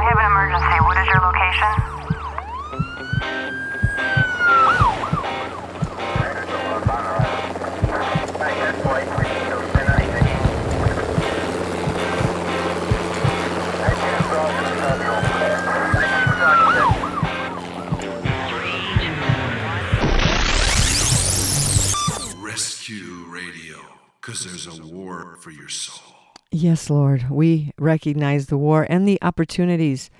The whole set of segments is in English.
I have an emergency. What is your location? Rescue Radio, because there's a war for your soul. Yes, Lord. We recognize the war and the opportunities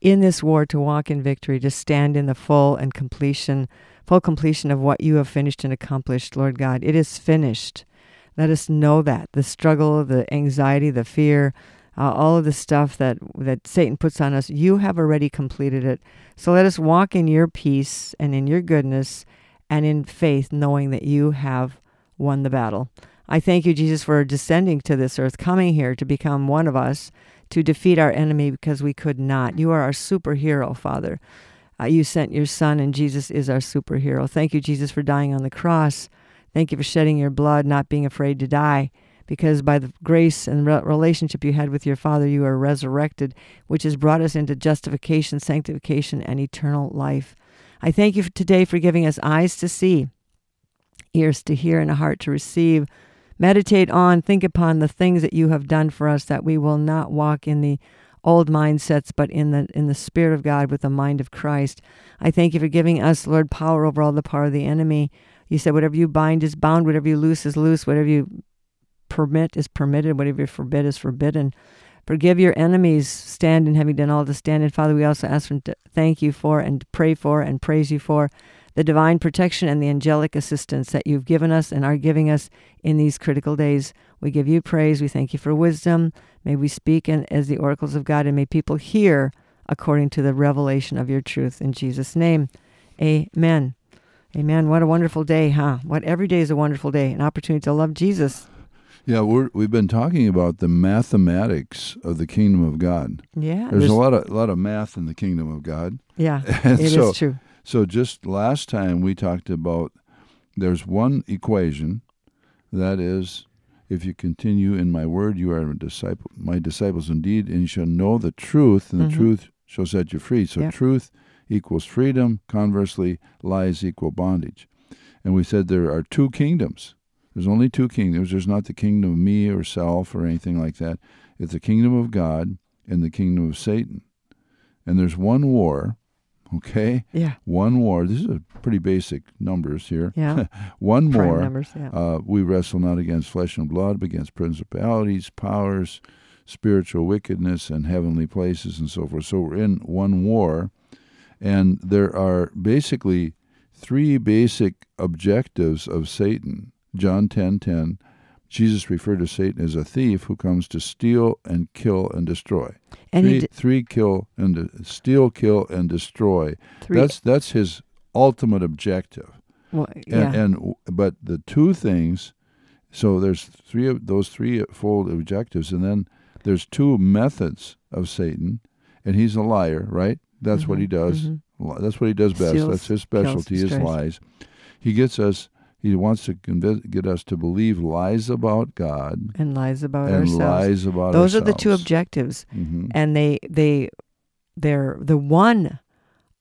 in this war to walk in victory, to stand in the full and completion, full completion of what you have finished and accomplished, Lord God. It is finished. Let us know that the struggle, the anxiety, the fear, uh, all of the stuff that that Satan puts on us, you have already completed it. So let us walk in your peace and in your goodness and in faith, knowing that you have won the battle. I thank you, Jesus, for descending to this earth, coming here to become one of us, to defeat our enemy because we could not. You are our superhero, Father. Uh, you sent your Son, and Jesus is our superhero. Thank you, Jesus, for dying on the cross. Thank you for shedding your blood, not being afraid to die, because by the grace and re- relationship you had with your Father, you are resurrected, which has brought us into justification, sanctification, and eternal life. I thank you today for giving us eyes to see, ears to hear, and a heart to receive. Meditate on, think upon the things that you have done for us, that we will not walk in the old mindsets, but in the in the Spirit of God with the mind of Christ. I thank you for giving us, Lord, power over all the power of the enemy. You said, whatever you bind is bound, whatever you loose is loose, whatever you permit is permitted, whatever you forbid is forbidden. Forgive your enemies, stand in having done all to stand. And Father, we also ask for thank you for and pray for and praise you for the divine protection and the angelic assistance that you've given us and are giving us in these critical days. We give you praise. We thank you for wisdom. May we speak in, as the oracles of God, and may people hear according to the revelation of your truth. In Jesus' name, amen. Amen. What a wonderful day, huh? What every day is a wonderful day, an opportunity to love Jesus. Yeah, we're, we've been talking about the mathematics of the kingdom of God. Yeah. There's, a lot of a lot of math in the kingdom of God. Yeah, And it is so- true. So just last time we talked about there's one equation that is if you continue in my word you are a disciple my disciples indeed and you shall know the truth and the Mhm. truth shall set you free. So Yep. truth equals freedom, conversely lies equal bondage. And we said there are two kingdoms. There's only two kingdoms. There's not the kingdom of me or self or anything like that. It's the kingdom of God and the kingdom of Satan. And there's one war, okay? Yeah. One war. This is a pretty basic numbers here. Yeah. one Prime more. numbers, yeah. Uh, we wrestle not against flesh and blood, but against principalities, powers, spiritual wickedness, and heavenly places, and so forth. So we're in one war, and there are basically three basic objectives of Satan. John ten ten. Jesus referred to Satan as a thief who comes to steal and kill and destroy. And three, d- three kill and de- steal, kill and destroy. Three- That's that's his ultimate objective. Well, And, yeah. and but the two things, so there's three of those three fold objectives, and then there's two methods of Satan, and he's a liar, right? That's what he does. mhm. That's what he does best. Steals, That's his kills, specialty is destroys. lies. He gets us. He wants to convince, get us to believe lies about God and lies about and ourselves. lies about Those are the two ourselves. objectives. Mhm. And they they they're the one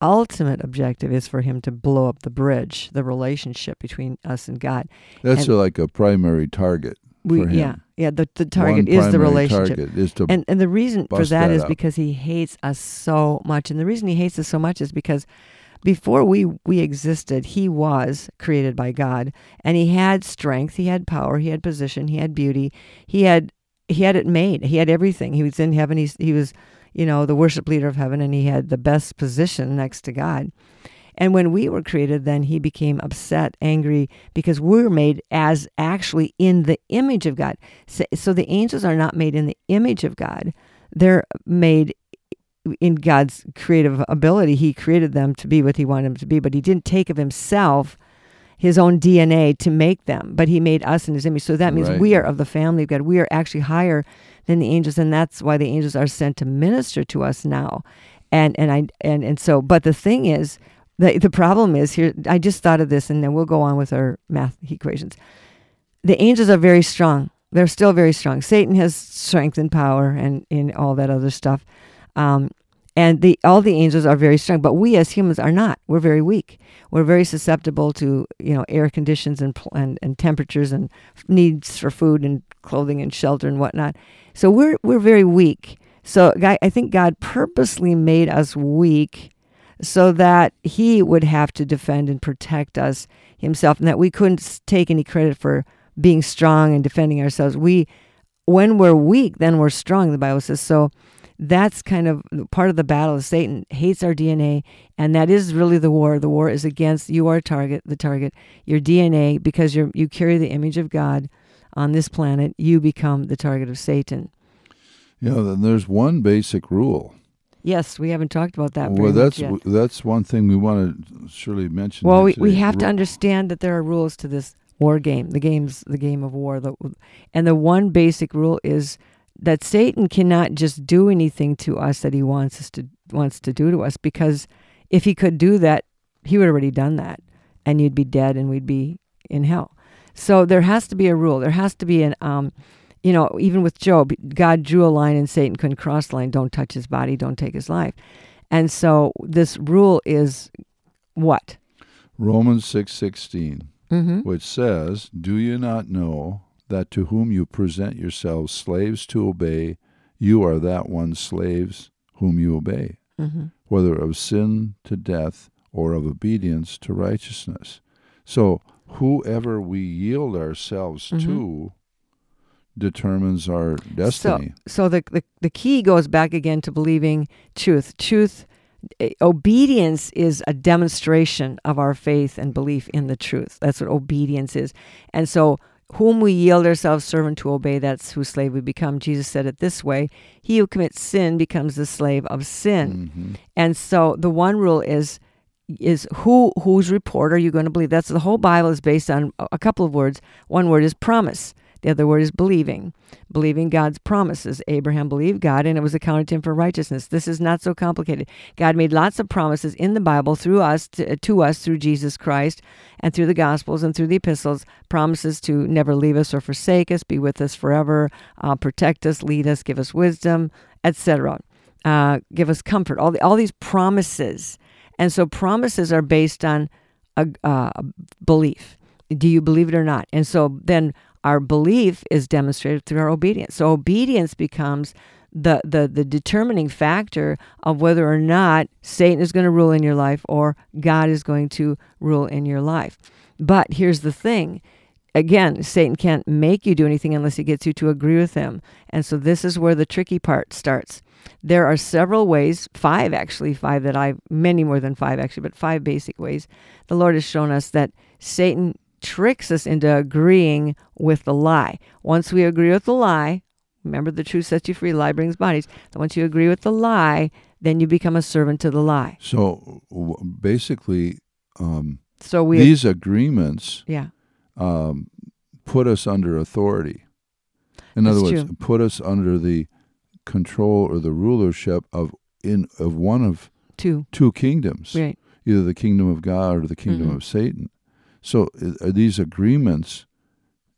ultimate objective is for him to blow up the bridge, the relationship between us and God. That's and- like a primary target We for him. yeah. Yeah, the, the target One is the relationship. Target is to And and the reason for that that is up. because he hates us so much. And the reason he hates us so much is because before we we existed, he was created by God, and he had strength, he had power, he had position, he had beauty, he had he had it made. He had everything. He was in heaven. He's, he was, you know, the worship leader of heaven, and he had the best position next to God. And when we were created, then he became upset, angry, because we were made as actually in the image of God. So, so the angels are not made in the image of God, they're made in God's creative ability. He created them to be what he wanted them to be, but he didn't take of himself his own DNA to make them, but he made us in his image. So that means Right. we are of the family of God. We are actually higher than the angels, and that's why the angels are sent to minister to us now. And and I and and so, but the thing is, the the problem is here. I just thought of this, and then we'll go on with our math equations. The angels are very strong. They're still very strong. Satan has strength and power and in all that other stuff. Um, and the all the angels are very strong but we as humans are not. We're very weak. We're very susceptible to you know air conditions and and, and temperatures and needs for food and clothing and shelter and whatnot. So we're we're very weak. So i think god purposely made us weak so that he would have to defend and protect us himself and that we couldn't take any credit for being strong and defending ourselves. We when we're weak then we're strong the bible says. So that's kind of part of the battle is satan hates our dna and that is really the war. The war is against you are target the target your dna because you you carry the image of god on this planet. You become the target of satan. Yeah then there's one basic rule. Yes we haven't talked about that before. well that's that's one thing we want to surely mention well we, we have to understand that there are rules to this war game the game's the game of war. The, and the one basic rule is that Satan cannot just do anything to us that he wants us to wants to do to us because if he could do that, he would already done that and you'd be dead and we'd be in hell. So there has to be a rule. There has to be an um you know, even with Job, God drew a line and Satan couldn't cross the line. Don't touch his body, don't take his life. And so this rule is what? Romans 6:16, mm-hmm. which says, "Do you not know that to whom you present yourselves slaves to obey, you are that one slaves whom you obey, mm-hmm. whether of sin to death or of obedience to righteousness. So, whoever we yield ourselves mm-hmm. to determines our destiny. So, so the, the, the key goes back again to believing truth. Truth eh, obedience is a demonstration of our faith and belief in the truth. That's what obedience is. And so whom we yield ourselves servant to obey, that's whose slave we become. Jesus said it this way He who commits sin becomes the slave of sin. Mm-hmm. And so the one rule is is who whose report are you going to believe? That's the whole Bible is based on a couple of words. One word is promise. The other word is believing, believing God's promises. Abraham believed God and it was accounted to him for righteousness. This is not so complicated. God made lots of promises in the Bible through us, to, to us through Jesus Christ and through the Gospels and through the epistles, promises to never leave us or forsake us, be with us forever, uh, protect us, lead us, give us wisdom, etc. Uh, give us comfort. All, the, all these promises. And so promises are based on a, uh, a belief. Do you believe it or not? And so then our belief is demonstrated through our obedience. So obedience becomes the, the, the determining factor of whether or not Satan is going to rule in your life or God is going to rule in your life. But here's the thing again, Satan can't make you do anything unless he gets you to agree with him. And so this is where the tricky part starts. There are several ways, five actually, five that I, many more than five actually, but five basic ways. The Lord has shown us that Satan tricks us into agreeing with the lie. Once we agree with the lie, remember the truth sets you free, lie brings bodies. Once you agree with the lie, then you become a servant to the lie. So basically, um, so we these agreements yeah. um, put us under authority. In That's other words, true. put us under the control or the rulership of in of one of two two kingdoms, right. either the kingdom of God or the kingdom Mhm. of Satan. So are these agreements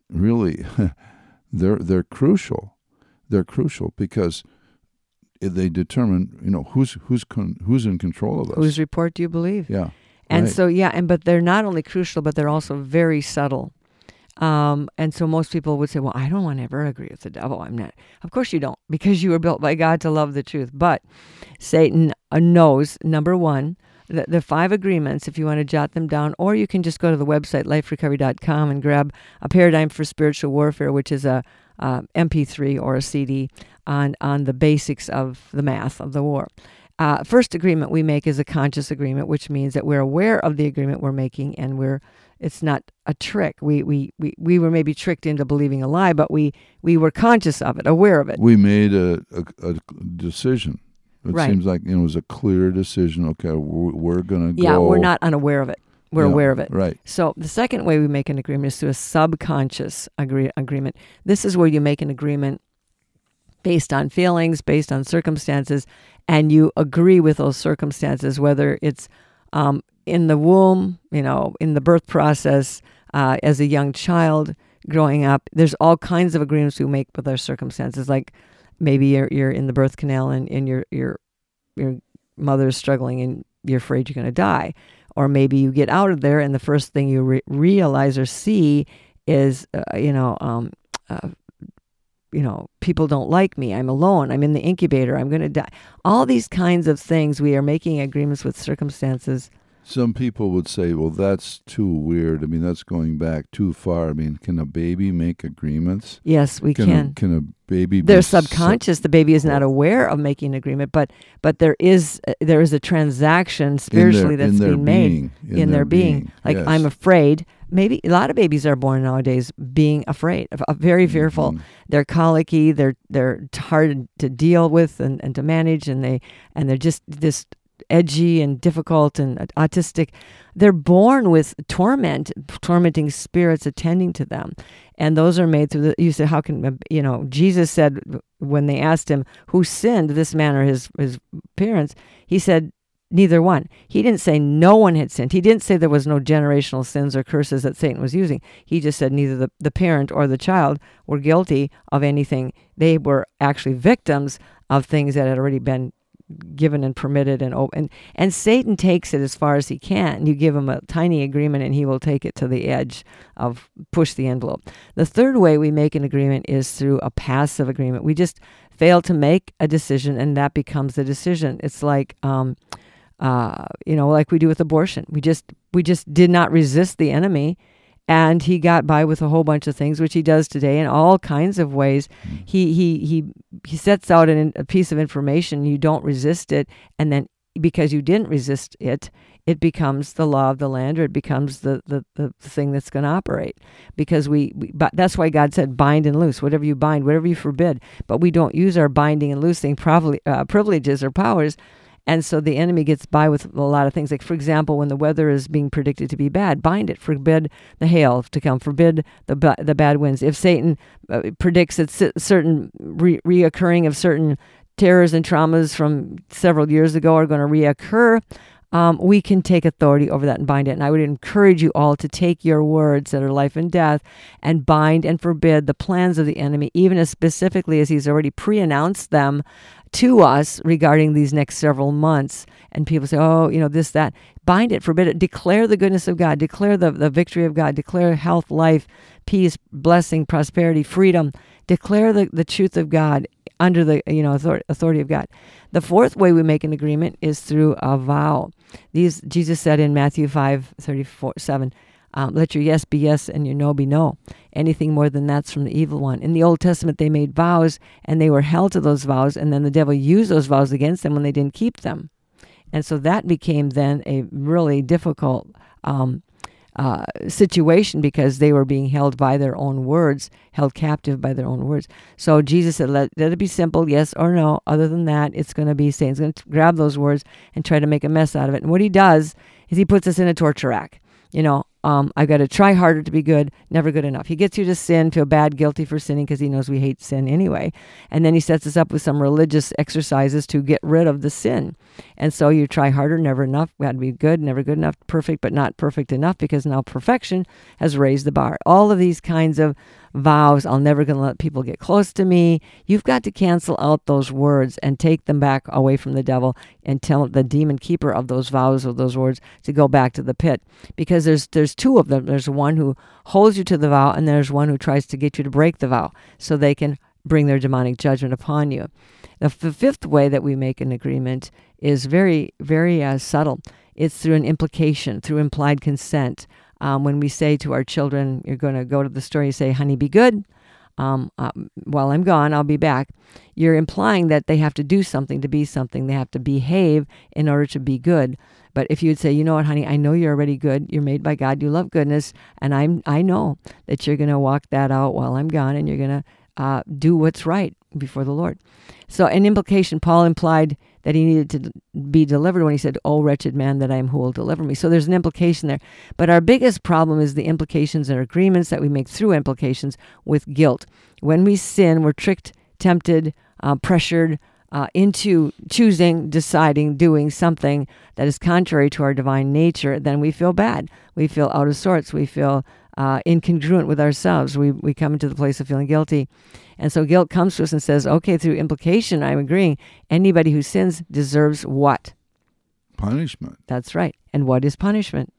really they're they're crucial. They're crucial because they determine, you know, who's who's con, who's in control of us. Whose report do you believe? yeah. And right. so, yeah, and but they're not only crucial, but they're also very subtle. Um, and so most people would say, well, I don't want to ever agree with the devil. I'm not. Of course you don't, because you were built by God to love the truth. But Satan uh, knows, number one, the, the five agreements, if you want to jot them down, or you can just go to the website, liferecovery.com, and grab a paradigm for spiritual warfare, which is a uh, MP3 or a CD on, on the basics of the math of the war. Uh, first agreement we make is a conscious agreement, which means that we're aware of the agreement we're making and we're it's not a trick. We, we, we, we were maybe tricked into believing a lie, but we, we were conscious of it, aware of it. we made a, a, a decision. It Right. seems like you know, it was a clear decision. Okay, we're, we're going to go yeah, go. we're not unaware of it. We're Yeah, aware of it. Right. So the second way we make an agreement is through a subconscious agree- agreement. This is where you make an agreement based on feelings, based on circumstances, and you agree with those circumstances, whether it's um, in the womb, you know, in the birth process, uh, as a young child growing up. There's all kinds of agreements we make with our circumstances, like maybe you're, you're in the birth canal and, and you're you're your mother is struggling and you're afraid you're going to die. Or maybe you get out of there and the first thing you re- realize or see is, uh, you know, um, uh, you know, people don't like me. I'm alone. I'm in the incubator. I'm going to die. All these kinds of things. We are making agreements with circumstances. Some people would say, well, that's too weird. I mean, that's going back too far. I mean, can a baby make agreements? Yes, we can. can. A, can a baby? They're be sub- subconscious. the baby is not aware of making an agreement, but but there is uh, there is a transaction spiritually their, that's being made being, in, in, their, being. Like yes. I'm afraid. Maybe a lot of babies are born nowadays being afraid, very fearful. Mhm. They're colicky. They're they're hard to deal with and, and to manage, and they and they're just this edgy and difficult and autistic. They're born with torment, tormenting spirits attending to them, and those are made through the. You said, how can you know? Jesus said when they asked him who sinned, this man or his his parents, he said neither one. He didn't say no one had sinned. He didn't say there was no generational sins or curses that Satan was using. He just said neither the, the parent or the child were guilty of anything. They were actually victims of things that had already been given and permitted and open. And Satan takes it as far as he can. You give him a tiny agreement and he will take it to the edge of push the envelope. The third way we make an agreement is through a passive agreement. We just fail to make a decision and that becomes the decision. It's like um, uh, you know, like we do with abortion. We just we just did not resist the enemy, and he got by with a whole bunch of things, which he does today in all kinds of ways. He he he he sets out an, a piece of information. You don't resist it, and then because you didn't resist it, it becomes the law of the land, or it becomes the the, the thing that's going to operate. Because we, we, but that's why God said, bind and loose. Whatever you bind, whatever you forbid. But we don't use our binding and loosing probably, uh, privileges or powers and so the enemy gets by with a lot of things. Like, for example, when the weather is being predicted to be bad, bind it, forbid the hail to come, forbid the, the bad winds. If Satan uh, predicts that certain re- reoccurring of certain terrors and traumas from several years ago are going to reoccur, um, we can take authority over that and bind it. And I would encourage you all to take your words that are life and death and bind and forbid the plans of the enemy, even as specifically as he's already pre announced them to us regarding these next several months. And people say, oh, you know, this, that. Bind it, forbid it. Declare the goodness of God. Declare the, the victory of God. Declare health, life, peace, blessing, prosperity, freedom. Declare the, the truth of God under the you know authority, authority of God. The fourth way we make an agreement is through a vow. These Jesus said in Matthew 5, 34, 7, um, let your yes be yes and your no be no. Anything more than that's from the evil one. In the Old Testament, they made vows and they were held to those vows, and then the devil used those vows against them when they didn't keep them. And so that became then a really difficult um, uh, situation because they were being held by their own words, held captive by their own words. So Jesus said, let, let it be simple, yes or no. Other than that, it's going to be Satan's going to grab those words and try to make a mess out of it. And what he does is he puts us in a torture rack. You know, um, I got to try harder to be good, never good enough. He gets you to sin, feel bad, guilty for sinning because he knows we hate sin anyway. And then he sets us up with some religious exercises to get rid of the sin. And so you try harder, never enough. Got to be good, never good enough, perfect, but not perfect enough because now perfection has raised the bar. All of these kinds of vows, I'm never going to let people get close to me. You've got to cancel out those words and take them back away from the devil and tell the demon keeper of those vows or those words to go back to the pit because there's there's two of them. There's one who holds you to the vow and there's one who tries to get you to break the vow so they can bring their demonic judgment upon you. The, f- fifth way that we make an agreement is very very uh, subtle. It's through an implication, through implied consent. Um, when we say to our children, "You're going to go to the store," you say, "Honey, be good." Um, uh, while I'm gone, I'll be back. You're implying that they have to do something to be something. They have to behave in order to be good. But if you'd say, you know what, honey, I know you're already good. You're made by God. You love goodness, and I'm I know that you're going to walk that out while I'm gone, and you're going to uh, do what's right before the Lord. So, an implication, Paul implied that he needed to be delivered when he said, Oh, wretched man that I am, who will deliver me? So, there's an implication there. But our biggest problem is the implications and agreements that we make through implications with guilt. When we sin, we're tricked, tempted, uh, pressured, uh, into choosing, deciding, doing something that is contrary to our divine nature, then we feel bad. We feel out of sorts. We feel uh, incongruent with ourselves. We, we come into the place of feeling guilty. And so guilt comes to us and says, okay, through implication, I'm agreeing. Anybody who sins deserves what? Punishment. That's right. And what is punishment?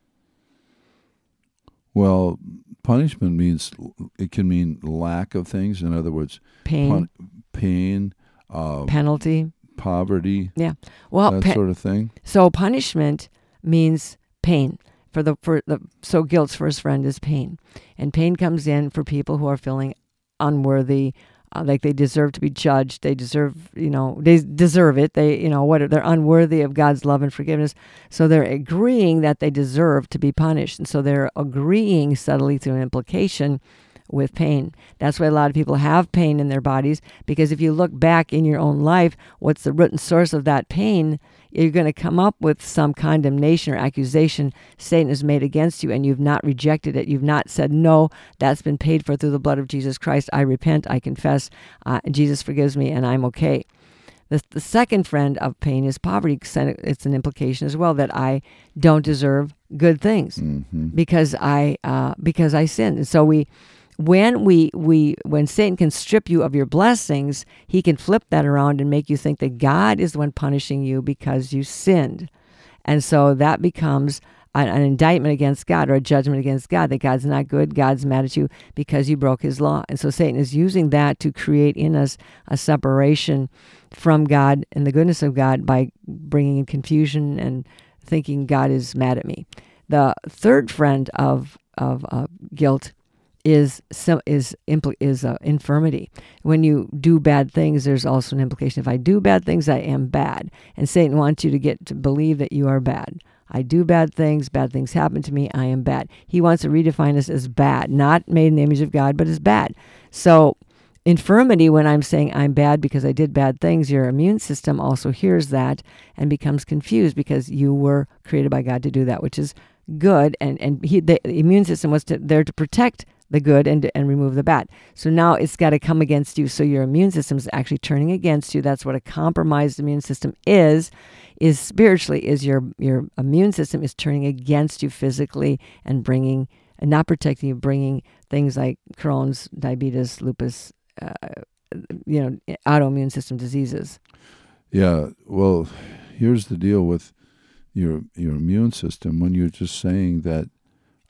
Well, punishment means it can mean lack of things. In other words, Pain, pun- pain, uh, penalty. poverty, Yeah. Well, that sort of thing. so punishment means pain. For the for the so guilt's first friend is pain, and pain comes in for people who are feeling unworthy, uh, like they deserve to be judged. They deserve, you know, they deserve it. They, you know, what they're unworthy of God's love and forgiveness. So they're agreeing that they deserve to be punished, and so they're agreeing subtly through implication with pain. That's why a lot of people have pain in their bodies because if you look back in your own life, what's the root and source of that pain? You're going to come up with some condemnation or accusation Satan has made against you, and you've not rejected it. You've not said, No, that's been paid for through the blood of Jesus Christ. I repent, I confess, uh, Jesus forgives me, and I'm okay. The, the second friend of pain is poverty. It's an implication as well that I don't deserve good things hmm because I uh, because I sinned. And so we when we we when Satan can strip you of your blessings, he can flip that around and make you think that God is the one punishing you because you sinned. And so that becomes an, an indictment against God or a judgment against God that God's not good, God's mad at you because you broke his law. And so Satan is using that to create in us a separation from God and the goodness of God by bringing in confusion and thinking God is mad at me. The third friend of of uh, guilt is sim- is is uh, infirmity. When you do bad things, there's also an implication. If I do bad things, I am bad, and Satan wants you to get to believe that you are bad. I do bad things, bad things happen to me, I am bad. He wants to redefine us as bad, not made in the image of God, but as bad. So, infirmity, when I'm saying I'm bad because I did bad things, your immune system also hears that and becomes confused because you were created by God to do that, which is good. And, and he, the immune system was to, there to protect the good and, and remove the bad. So now it's got to come against you. So your immune system is actually turning against you. That's what a compromised immune system is. Is spiritually is your your immune system is turning against you physically and bringing and not protecting you, bringing things like Crohn's, diabetes, lupus, uh, you know, autoimmune system diseases. Yeah. Well, here's the deal with your your immune system. When you're just saying that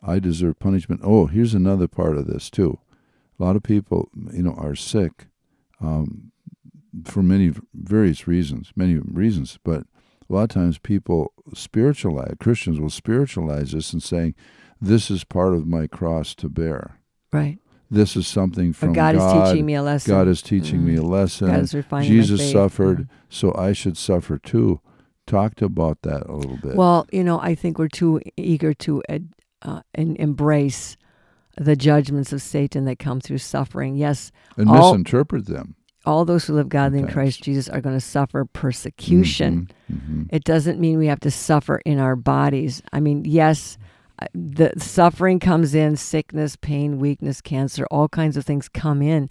I deserve punishment. Oh, here's another part of this too. A lot of people, you know, are sick um, for many various reasons, many reasons. But a lot of times, people spiritualize. Christians will spiritualize this and saying, "This is part of my cross to bear. Right. This is something from God, is teaching me a lesson. God is teaching me a Mm. lesson. God is refining my Jesus suffered, Mm. so I should suffer too. Talked about that a little bit. Well, you know, I think we're too eager to uh, uh, and embrace the judgments of Satan that come through suffering. Yes, and all- misinterpret them. all those who live godly in Christ Jesus are going to suffer persecution. Mhm, mhm. It doesn't mean we have to suffer in our bodies. I mean, yes, uh, the suffering comes in sickness, pain, weakness, cancer, all kinds of things come in,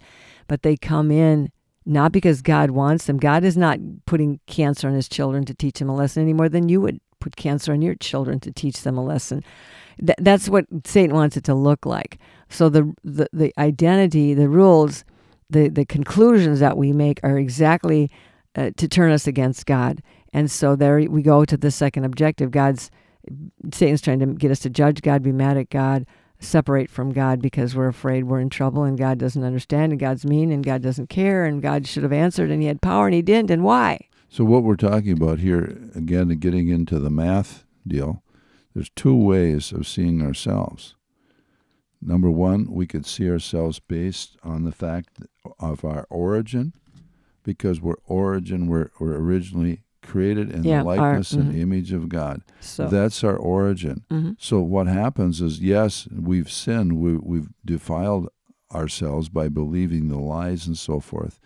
but they come in not because God wants them. God is not putting cancer on his children to teach them a lesson any more than you would put cancer on your children to teach them a lesson. Th- that's what Satan wants it to look like. So the, the the identity, the rules, the the conclusions that we make are exactly uh, to turn us against God. And so there we go to the second objective. God's Satan's trying to get us to judge God, be mad at God, separate from God because we're afraid we're in trouble and God doesn't understand and God's mean and God doesn't care and God should have answered and he had power and he didn't and why? So what we're talking about here, again, getting into the math deal, there's two ways of seeing ourselves. Number one, we could see ourselves based on the fact of our origin, because we're origin, we're, we're originally created in Yeah, the our- likeness and image of God. So That's our origin. Mhm. So what happens is, yes, we've sinned, we, we've defiled ourselves by believing the lies and so forth.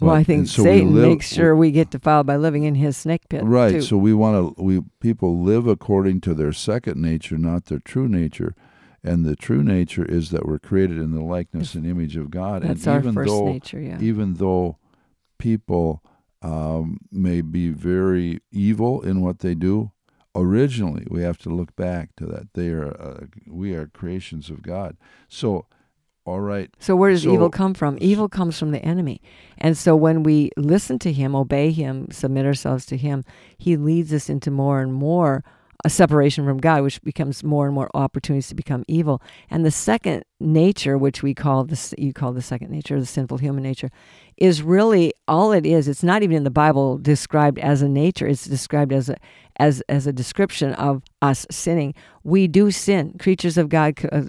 Well, I think so we Satan live- makes sure we get defiled by living in his snake pit. Right. too. So we want to we people live according to their second nature, not their true nature. And the true nature is that we're created in the likeness and image of God. that's and our even first though nature, yeah. even though people um, may be very evil in what they do, originally we have to look back to that. They are uh, we are creations of God. So, all right. So where does So- evil come from? Evil comes from the enemy. And so when we listen to him, obey him, submit ourselves to him, he leads us into more and more a separation from God, which becomes more and more opportunities to become evil. And the second nature, which we call this, you call the second nature, the sinful human nature, is really all it is. It's not even in the Bible described as a nature. It's described as a as as a description of us sinning. We do sin. Creatures of God, uh,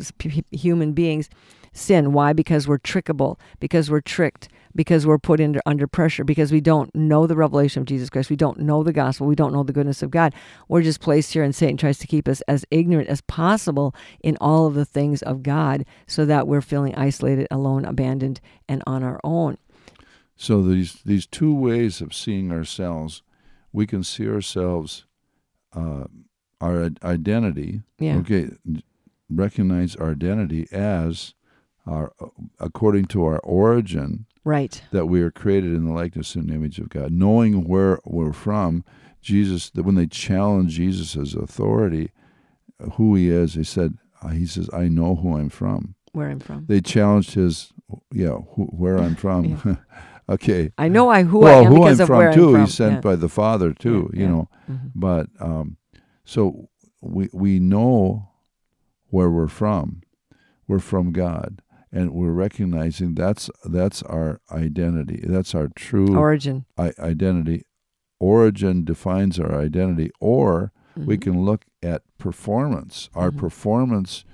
human beings, sin. Why? Because we're trickable. Because we're tricked. Because we're put under under pressure. Because we don't know the revelation of Jesus Christ. We don't know the gospel. We don't know the goodness of God. We're just placed here, and Satan tries to keep us as ignorant as possible in all of the things of God, so that we're feeling isolated, alone, abandoned, and on our own. So these these two ways of seeing ourselves, we can see ourselves, uh, our identity. Yeah. Okay, recognize our identity as our according to our origin Right. that we are created in the likeness and image of God. Knowing where we're from, Jesus. That when they challenged Jesus' authority, who he is, he said, uh, "He says, I know who I'm from." Where I'm from. They challenged his, yeah, who, where I'm from. okay, I know I who well, I am who because I'm of from where too. I'm from. He's sent Yeah. by the Father too. Yeah, you know, Mhm. but um, so we we know where we're from. We're from God, and we're recognizing that's that's our identity. That's our true Origin. I- identity. Origin defines our identity, or we Mhm. can look at performance. Our Mhm. performance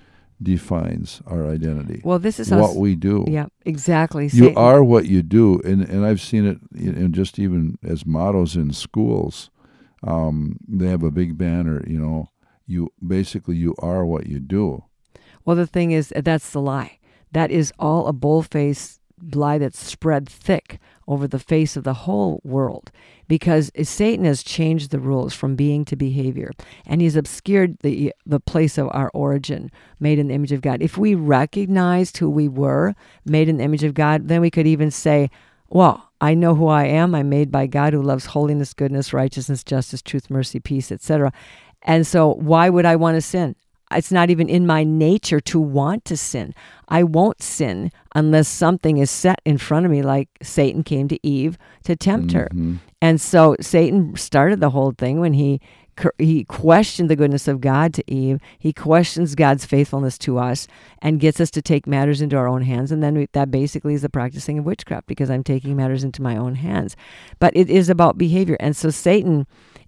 defines our identity. Well, this is what s- we do. yeah, exactly. You Satan- are what you do, and and I've seen it in, in just even as mottos in schools. Um, they have a big banner. You know, you basically you are what you do. Well, the thing is, that's the lie. That is all a bull-faced lie that's spread thick over the face of the whole world because Satan has changed the rules from being to behavior and he's obscured the the place of our origin made in the image of God. If we recognized who we were made in the image of God, then we could even say, well, I know who I am. I'm made by God who loves holiness, goodness, righteousness, justice, truth, mercy, peace, etc. And so why would I want to sin? It's not even in my nature to want to sin. I won't sin unless something is set in front of me, like Satan came to Eve to tempt her. Mhm. And so Satan started the whole thing when he he questioned the goodness of God to Eve. He questions God's faithfulness to us and gets us to take matters into our own hands. And then we, that basically is the practicing of witchcraft because I'm taking matters into my own hands. But it is about behavior. And so Satan,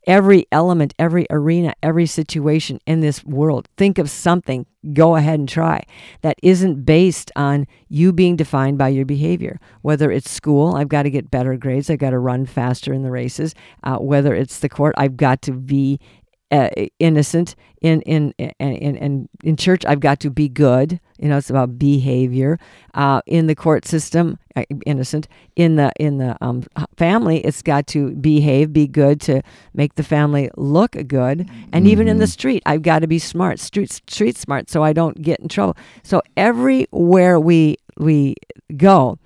every element, every arena, every situation in this world, think of something, go ahead and try, that isn't based on you being defined by your behavior. Whether it's school, I've got to get better grades, I've got to run faster in the races. Uh, whether it's the court, I've got to be uh, innocent in in, in in in in church i've got to be good you know it's about behavior uh, in the court system uh, innocent. In the in the um, family it's got to behave be good to make the family look good. And even in the street i've got to be smart street street smart so i don't get in trouble. So everywhere we we go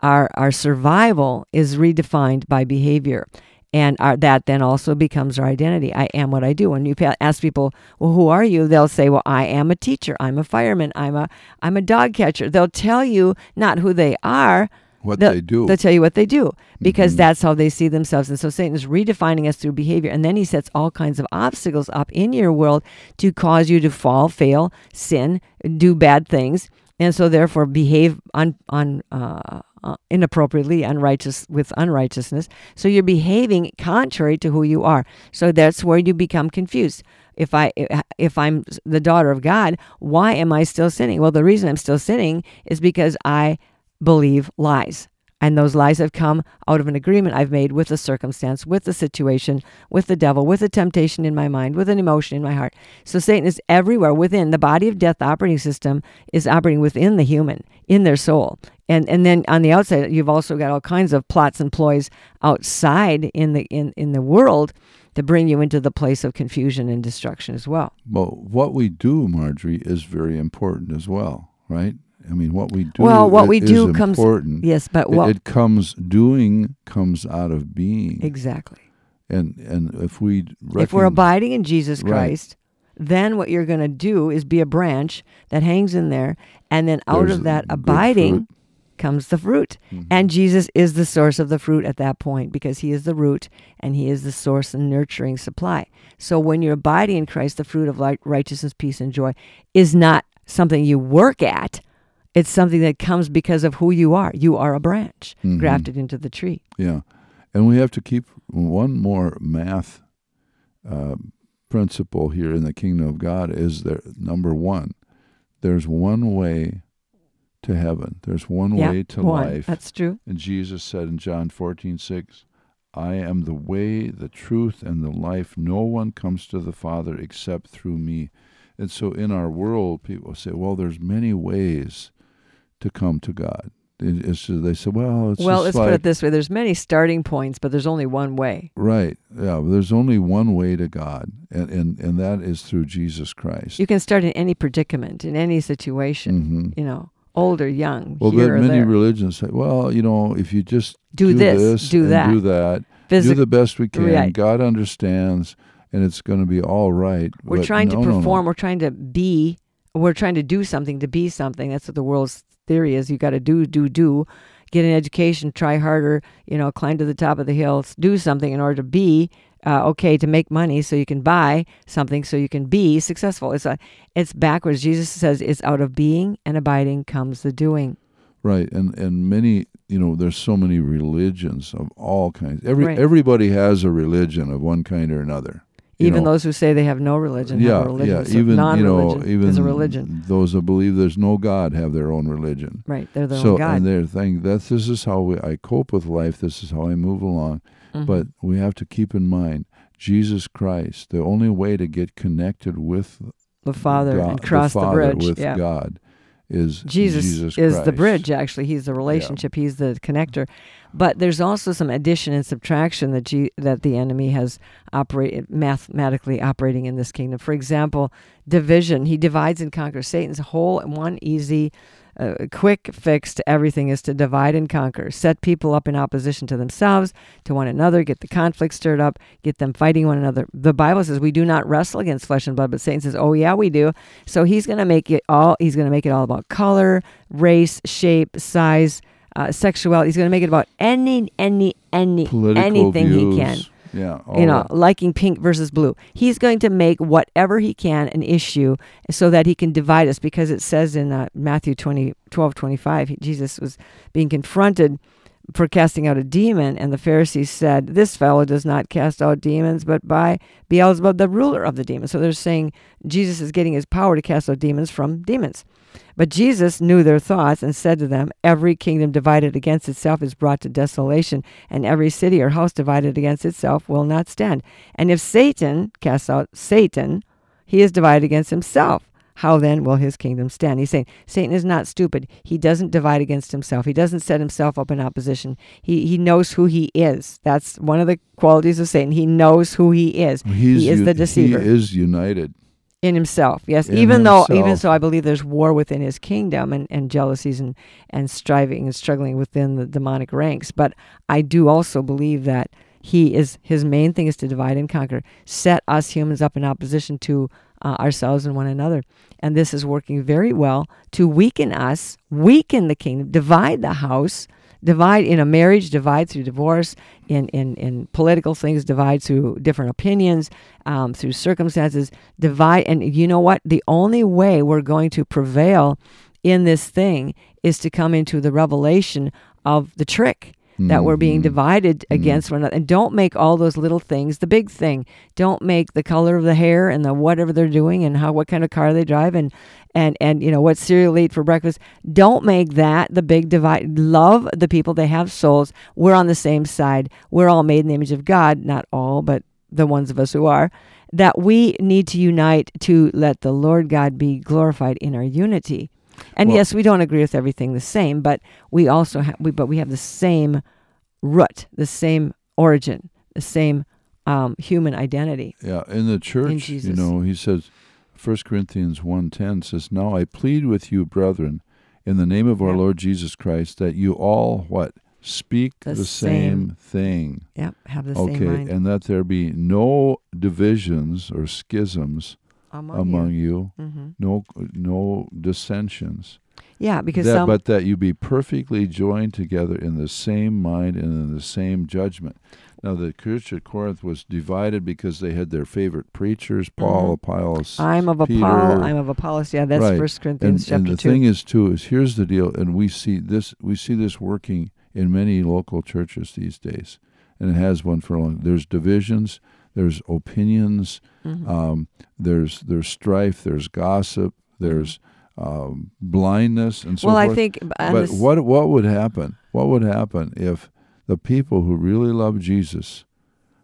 our our survival is redefined by behavior and our, that then also becomes our identity. I am what I do. When you ask people, "Well, who are you?" They'll say, "Well, I am a teacher. I'm a fireman. I'm a I'm a dog catcher." They'll tell you not who they are. What They'll, they do. They'll tell you what they do because Mhm. that's how they see themselves. And so Satan is redefining us through behavior, and then he sets all kinds of obstacles up in your world to cause you to fall, fail, sin, do bad things, and so therefore behave on on. Uh, uh, inappropriately unrighteous with unrighteousness. So you're behaving contrary to who you are. So that's where you become confused. If i if i'm the daughter of god why am i still sinning? Well the reason i'm still sinning is because i believe lies. And those lies have come out of an agreement I've made with the circumstance, with the situation, with the devil, with a temptation in my mind, with an emotion in my heart. So Satan is everywhere within. The body of death operating system is operating within the human, in their soul. And and then on the outside you've also got all kinds of plots and ploys outside in the in, in the world to bring you into the place of confusion and destruction as well. Well, what we do, Marjorie, is very important as well, right? I mean, what we do. Well, what we do comes important. Yes, but what it comes doing comes out of being. exactly. And and if we if we're abiding in Jesus Right. Christ, then what you're going to do is be a branch that hangs in there, and then out There's of that abiding. Comes the fruit. Mhm. And Jesus is the source of the fruit at that point because he is the root and he is the source and nurturing supply. So when you're abiding in Christ, the fruit of light, righteousness, peace, and joy is not something you work at. It's something that comes because of who you are. You are a branch Mhm. grafted into the tree. Yeah, and we have to keep one more math uh, principle here in the kingdom of God is there number one. There's one way to heaven. There's one Yeah, way to one. life. That's true. And Jesus said in John fourteen six, I am the way, the truth, and the life. No one comes to the Father except through me. And so in our world, people say, well, there's many ways to come to God. It- It's, they say, well, it's well, just let's like, put it this way: there's many starting points, but there's only one way. Right. Yeah. There's only one way to God, and, and, and that is through Jesus Christ. You can start in any predicament, in any situation. hmm You know, old or young, Well, here but many there. religions say, well, you know, if you just do, this, do and that. do that, do the best we can. Right. God understands, and it's going to be all right. we're But trying no, to no, no. perform. We're trying to be. We're trying to do something to be something. That's what the world's theory is. You got to do, do, do. Get an education. Try harder. You know, climb to the top of the hill. Do something in order to be uh, okay to make money, so you can buy something, so you can be successful. It's a, it's backwards. Jesus says it's out of being and abiding comes the doing. Right, and and many, you know, there's so many religions of all kinds. Every Right. everybody has a religion of one kind or another. Even know. those who say they have no religion yeah, have a religion. yeah. So even you know, even is a religion, those that believe there's no God have their own religion. right? They're their so own God. and they're thinking that this is how we, I cope with life. This is how I move along. Mhm. But we have to keep in mind Jesus Christ. The only way to get connected with the Father God, and cross the, Father bridge. with yeah. God is Jesus, Jesus is the bridge, actually. He's the relationship. He's the connector. But there's also some addition and subtraction that G, that the enemy has operated mathematically operating in this kingdom. For example, division. He divides and conquers. Satan's whole one easy, uh, quick fix to everything is to divide and conquer. Set people up in opposition to themselves, to one another. Get the conflict stirred up. Get them fighting one another. The Bible says we do not wrestle against flesh and blood, but Satan says, "Oh yeah, we do." So he's going to make it all. He's going to make it all about color, race, shape, size, uh, sexuality. He's going to make it about any, any, any, Political anything views. he can. Yeah, You know, that. liking pink versus blue. He's going to make whatever he can an issue so that he can divide us because it says in uh, Matthew 20, 12, 25, he- Jesus was being confronted for casting out a demon, and the Pharisees said, This fellow does not cast out demons, but by Beelzebub, the ruler of the demons. So they're saying Jesus is getting his power to cast out demons from demons. But Jesus knew their thoughts and said to them, Every kingdom divided against itself is brought to desolation, and every city or house divided against itself will not stand. And if Satan casts out Satan, he is divided against himself. How then will his kingdom stand? He's saying Satan is not stupid. He doesn't divide against himself. He doesn't set himself up in opposition. He he knows who he is. That's one of the qualities of Satan. He knows who he is. He's he is u- the deceiver He is united. In himself yes In even though even so i believe there's war within his kingdom and, and jealousies and, and striving and struggling within the demonic ranks. But i do also believe that he is his main thing is to divide and conquer set us humans up in opposition to uh, ourselves and one another. And this is working very well to weaken us weaken the kingdom divide the house divide in a marriage divide through divorce in, in, in political things divide through different opinions um, through circumstances divide and you know what? The only way we're going to prevail in this thing is to come into the revelation of the trick that we're being Mhm. divided against one another. And don't make all those little things the big thing. Don't make the color of the hair and the whatever they're doing and how what kind of car they drive and and and you know what cereal they eat for breakfast. Don't make that the big divide. Love the people. They have souls. We're on the same side. We're all made in the image of god. Not all but the ones of us who are. That we need to unite to let the lord god be glorified in our unity and Well- yes we don't agree with everything the same but we also have we but we have the same root the same origin the same um, human identity Yeah, in the church, you know, he says, 1 Corinthians 1.10 says, Now I plead with you, brethren, in the name of our Yeah. Lord Jesus Christ, that you all, what? speak The the, same. same thing. Yep. Have the same Okay, and that there be no divisions or schisms among, among you. you, hmm no no dissensions. Yeah, because That, but that you be perfectly joined together in the same mind and in the same judgment. Now, the church at Corinth was divided because they had their favorite preachers, Paul, Apollos. Mm-hmm. I'm of Peter. Apollo. I'm of Apollos. Yeah, that's Right. First Corinthians and, and the two. thing is too is here's the deal, and we see this we see this working in many local churches these days, and it has one for a long. There's divisions, there's opinions, Mhm. um, there's there's strife, there's gossip, there's um, blindness, and so well, forth. I think. on but what what would happen? What would happen if the people who really love Jesus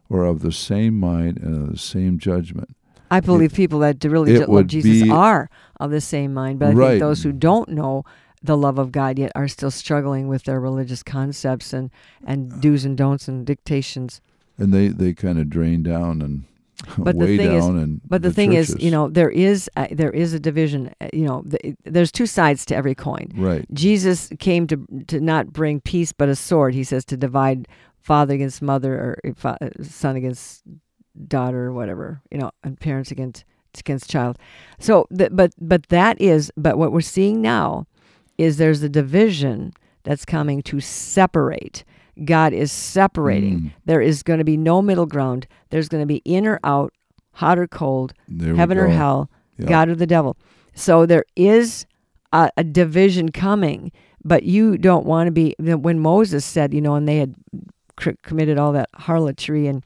were of the same mind and of the same judgment? I believe people that really it love Jesus be- are of the same mind, but I Right. think those who don't know the love of God yet are still struggling with their religious concepts and, and do's and don'ts and dictations. And they, they kind of drain down and But the way thing is- down and But the, thing is, you know, there is a, there is a division. uh, You know, the, there's two sides to every coin. right Jesus came to to not bring peace but a sword. He says to divide father against mother or uh, uh, son against daughter or whatever. You know, and parents against against child. So, th- but but that is. But what we're seeing now is there's a division that's coming to separate. God is separating. Mm. There is going to be no middle ground. There's going to be in or out, hot or cold, There heaven or hell, Yeah. God or the devil. So there is a, a division coming, but you don't want to be. When Moses said, you know, and they had cr- committed all that harlotry and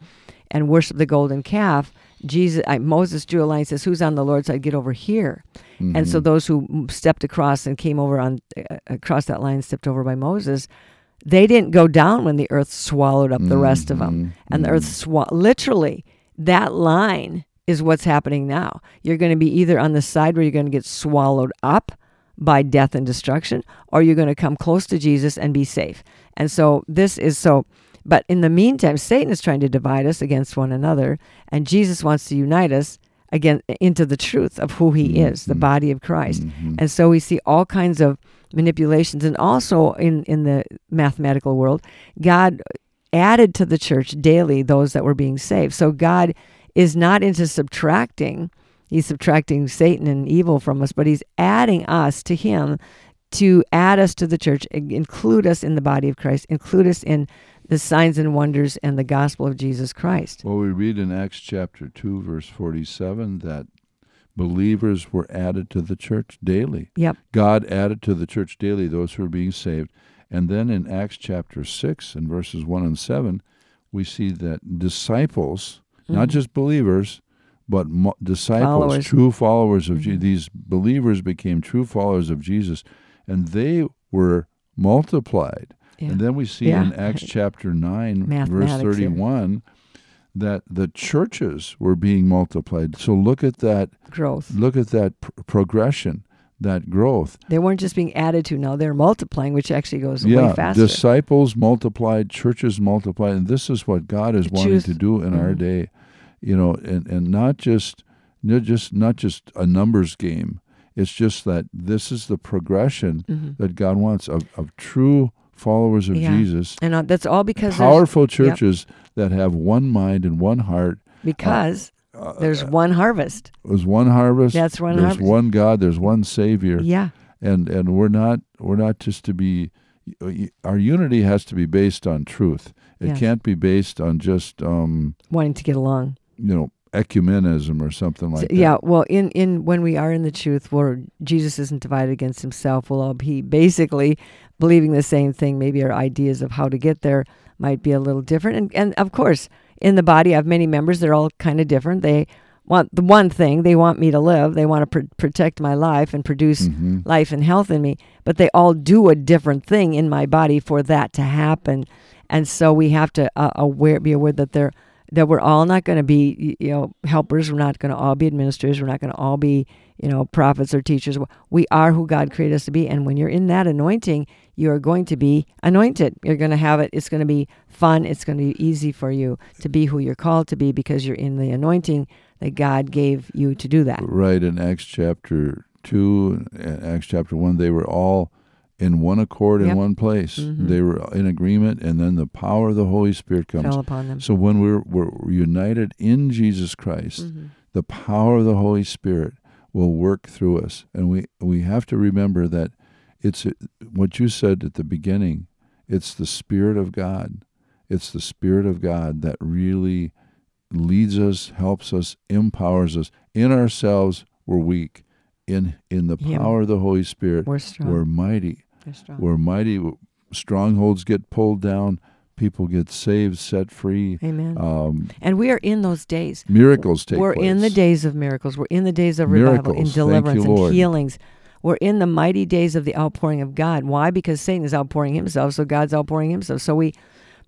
and worshiped the golden calf, Jesus, I, Moses drew a line. Says, "Who's on the Lord's side? Get over here." And so Mhm. those who stepped across and came over on uh, across that line, stepped over by Moses, they didn't go down when the earth swallowed up the rest of them Mhm. and the earth swa- literally that line is what's happening now you're going to be either on the side where you're going to get swallowed up by death and destruction or you're going to come close to jesus and be safe and so this is so but in the meantime satan is trying to divide us against one another and jesus wants to unite us again into the truth of who he is the Mhm. body of christ Mhm. and so we see all kinds of manipulations. And also in, in the mathematical world, God added to the church daily those that were being saved. So God is not into subtracting, He's subtracting Satan and evil from us, but He's adding us to Him to add us to the church, include us in the body of Christ, include us in the signs and wonders and the gospel of Jesus Christ. Well, we read in Acts chapter 2, verse 47, that believers were added to the church daily. Yep. God added to the church daily those who were being saved. And then in Acts chapter 6 and verses 1 and 7, we see that disciples, not Mhm. just believers, but mo- disciples, Followers. true followers of Jesus, Mhm. these believers became true followers of Jesus, and they were multiplied. Yeah. And then we see Yeah. in Acts chapter 9, verse Mathematics here. 31, that the churches were being multiplied. So look at that Growth. look at that pr- progression, that growth. They weren't just being added to, now they're multiplying, which actually goes way yeah, faster. disciples multiplied, churches multiplied, and this is what God is The wanting truth. to do in our Mhm. day. You know, and, and not just not just not just a numbers game. It's just that this is the progression Mhm. that God wants of, of true followers of Yeah. Jesus. And uh, that's all because Powerful churches that have one mind and one heart. because Uh, there's uh, one harvest. there's one harvest. That's one there's harvest. one God. There's one Savior. Yeah. and and we're not we're not just to be our unity has to be based on truth it can't be based on just um Wanting to get along. you know ecumenism or something like So- that yeah. Well, in, in when we are in the truth, where Jesus isn't divided against himself, we'll all be basically believing the same thing. Maybe our ideas of how to get there might be a little different. And, and of course, in the body, I have many members. They're all kind of different. They want the one thing they want me to live. They want to pr- protect my life and produce Mhm. life and health in me, but they all do a different thing in my body for that to happen. And so we have to uh, aware, be aware that they're that we're all not going to be you know helpers. We're not going to all be administrators. We're not going to all be you know prophets or teachers. We are who God created us to be. And when you're in that anointing, you are going to be anointed. You're going to have it. It's going to be fun. It's going to be easy for you to be who you're called to be because you're in the anointing that God gave you to do that. right in acts chapter 2 and acts chapter 1 they were all in one accord in one place. Mhm. They were in agreement, and then the power of the Holy Spirit comes. Fell upon them. So when we're, we're united in Jesus Christ, Mhm. the power of the Holy Spirit will work through us, and we we have to remember that it's what you said at the beginning. It's the Spirit of God. It's the Spirit of God that really leads us, helps us, empowers us. In ourselves, we're weak. In in the power of the Holy Spirit, We're strong. we're mighty. We're mighty. Strongholds get pulled down. People get saved, set free. Amen. Um, and we are in those days. miracles take place. We're place. in the days of miracles. We're in the days of revival, in deliverance, you, and healings. We're in the mighty days of the outpouring of God. Why? Because Satan is outpouring himself, so God's outpouring himself. So we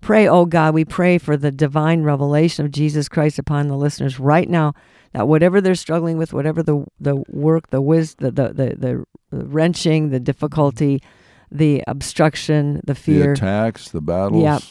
pray, oh God, we pray for the divine revelation of Jesus Christ upon the listeners right now. That whatever they're struggling with, whatever the the work, the wisdom, the the, the, the wrenching, the difficulty, the obstruction, the fear, the attacks, the battles. Yep.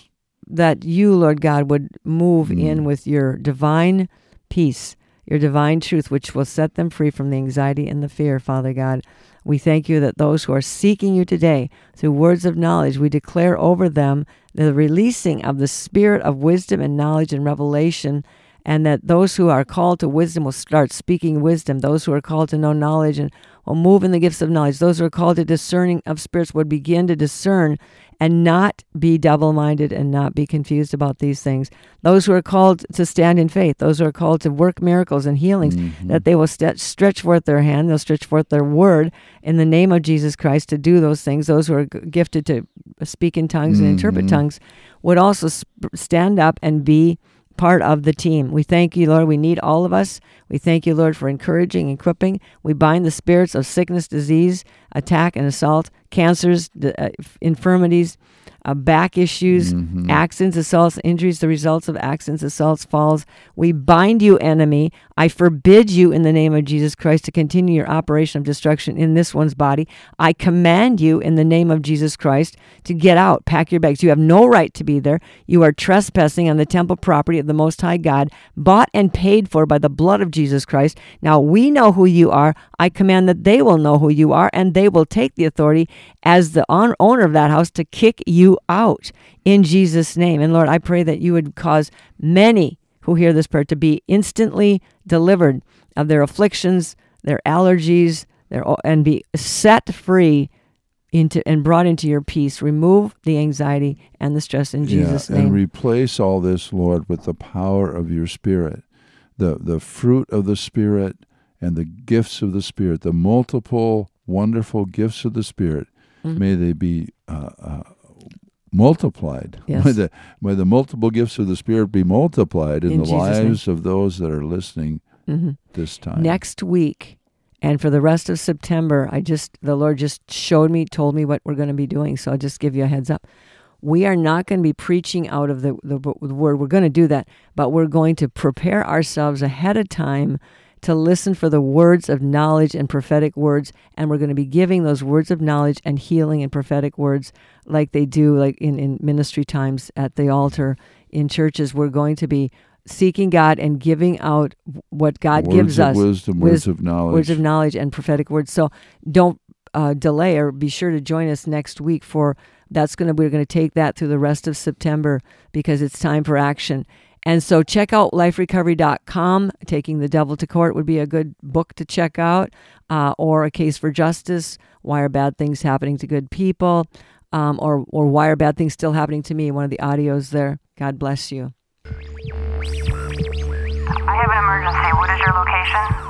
that you, Lord God, would move Mm. in with your divine peace, your divine truth, which will set them free from the anxiety and the fear, Father God. We thank you that those who are seeking you today through words of knowledge, we declare over them the releasing of the spirit of wisdom and knowledge and revelation. And that those who are called to wisdom will start speaking wisdom. Those who are called to know knowledge and will move in the gifts of knowledge. Those who are called to discerning of spirits would begin to discern and not be double minded and not be confused about these things. Those who are called to stand in faith, those who are called to work miracles and healings, Mm-hmm. that they will st- stretch forth their hand, they'll stretch forth their word in the name of Jesus Christ to do those things. Those who are gifted to speak in tongues and interpret Mhm. tongues would also sp- stand up and be part of the team. We thank you, Lord. We need all of us. We thank you, Lord, for encouraging, and equipping. We bind the spirits of sickness, disease, attack, and assault, cancers, uh, infirmities, uh, back issues, Mhm. accidents, assaults, injuries, the results of accidents, assaults, falls. We bind you, enemy. I forbid you in the name of Jesus Christ to continue your operation of destruction in this one's body. I command you in the name of Jesus Christ to get out, pack your bags. You have no right to be there. You are trespassing on the temple property of the Most High God, bought and paid for by the blood of Jesus Christ. Now we know who you are. I command that they will know who you are, and they will take the authority as the owner of that house to kick you out in Jesus' name. And Lord, I pray that you would cause many who hear this prayer to be instantly delivered of their afflictions, their allergies, their and be set free into and brought into your peace. Remove the anxiety and the stress in Jesus' yeah, name. And replace all this, Lord, with the power of your Spirit, the the fruit of the Spirit and the gifts of the Spirit, the multiple wonderful gifts of the Spirit. Mhm. May they be uh, uh, multiplied. Yes. May the may the multiple gifts of the Spirit be multiplied in, In the Jesus' name. lives of those that are listening Mhm. this time. next week and for the rest of September, I just the Lord just showed me, told me what we're going to be doing. So I'll just give you a heads up. We are not going to be preaching out of the, the, the word. We're going to do that, but we're going to prepare ourselves ahead of time to listen for the words of knowledge and prophetic words. And we're going to be giving those words of knowledge and healing and prophetic words like they do, like in, in ministry times at the altar in churches. We're going to be seeking God and giving out what God words gives of us wisdom, wis- words of knowledge. words of knowledge and prophetic words. So don't uh, delay or be sure to join us next week for that's going to we're going to take that through the rest of September because it's time for action. And so check out liferecovery.com. Taking the Devil to Court would be a good book to check out, uh, or A Case for Justice. Why are bad things happening to good people? Um, or or why are bad things still happening to me? One of the audios there. God bless you. I have an emergency. What is your location?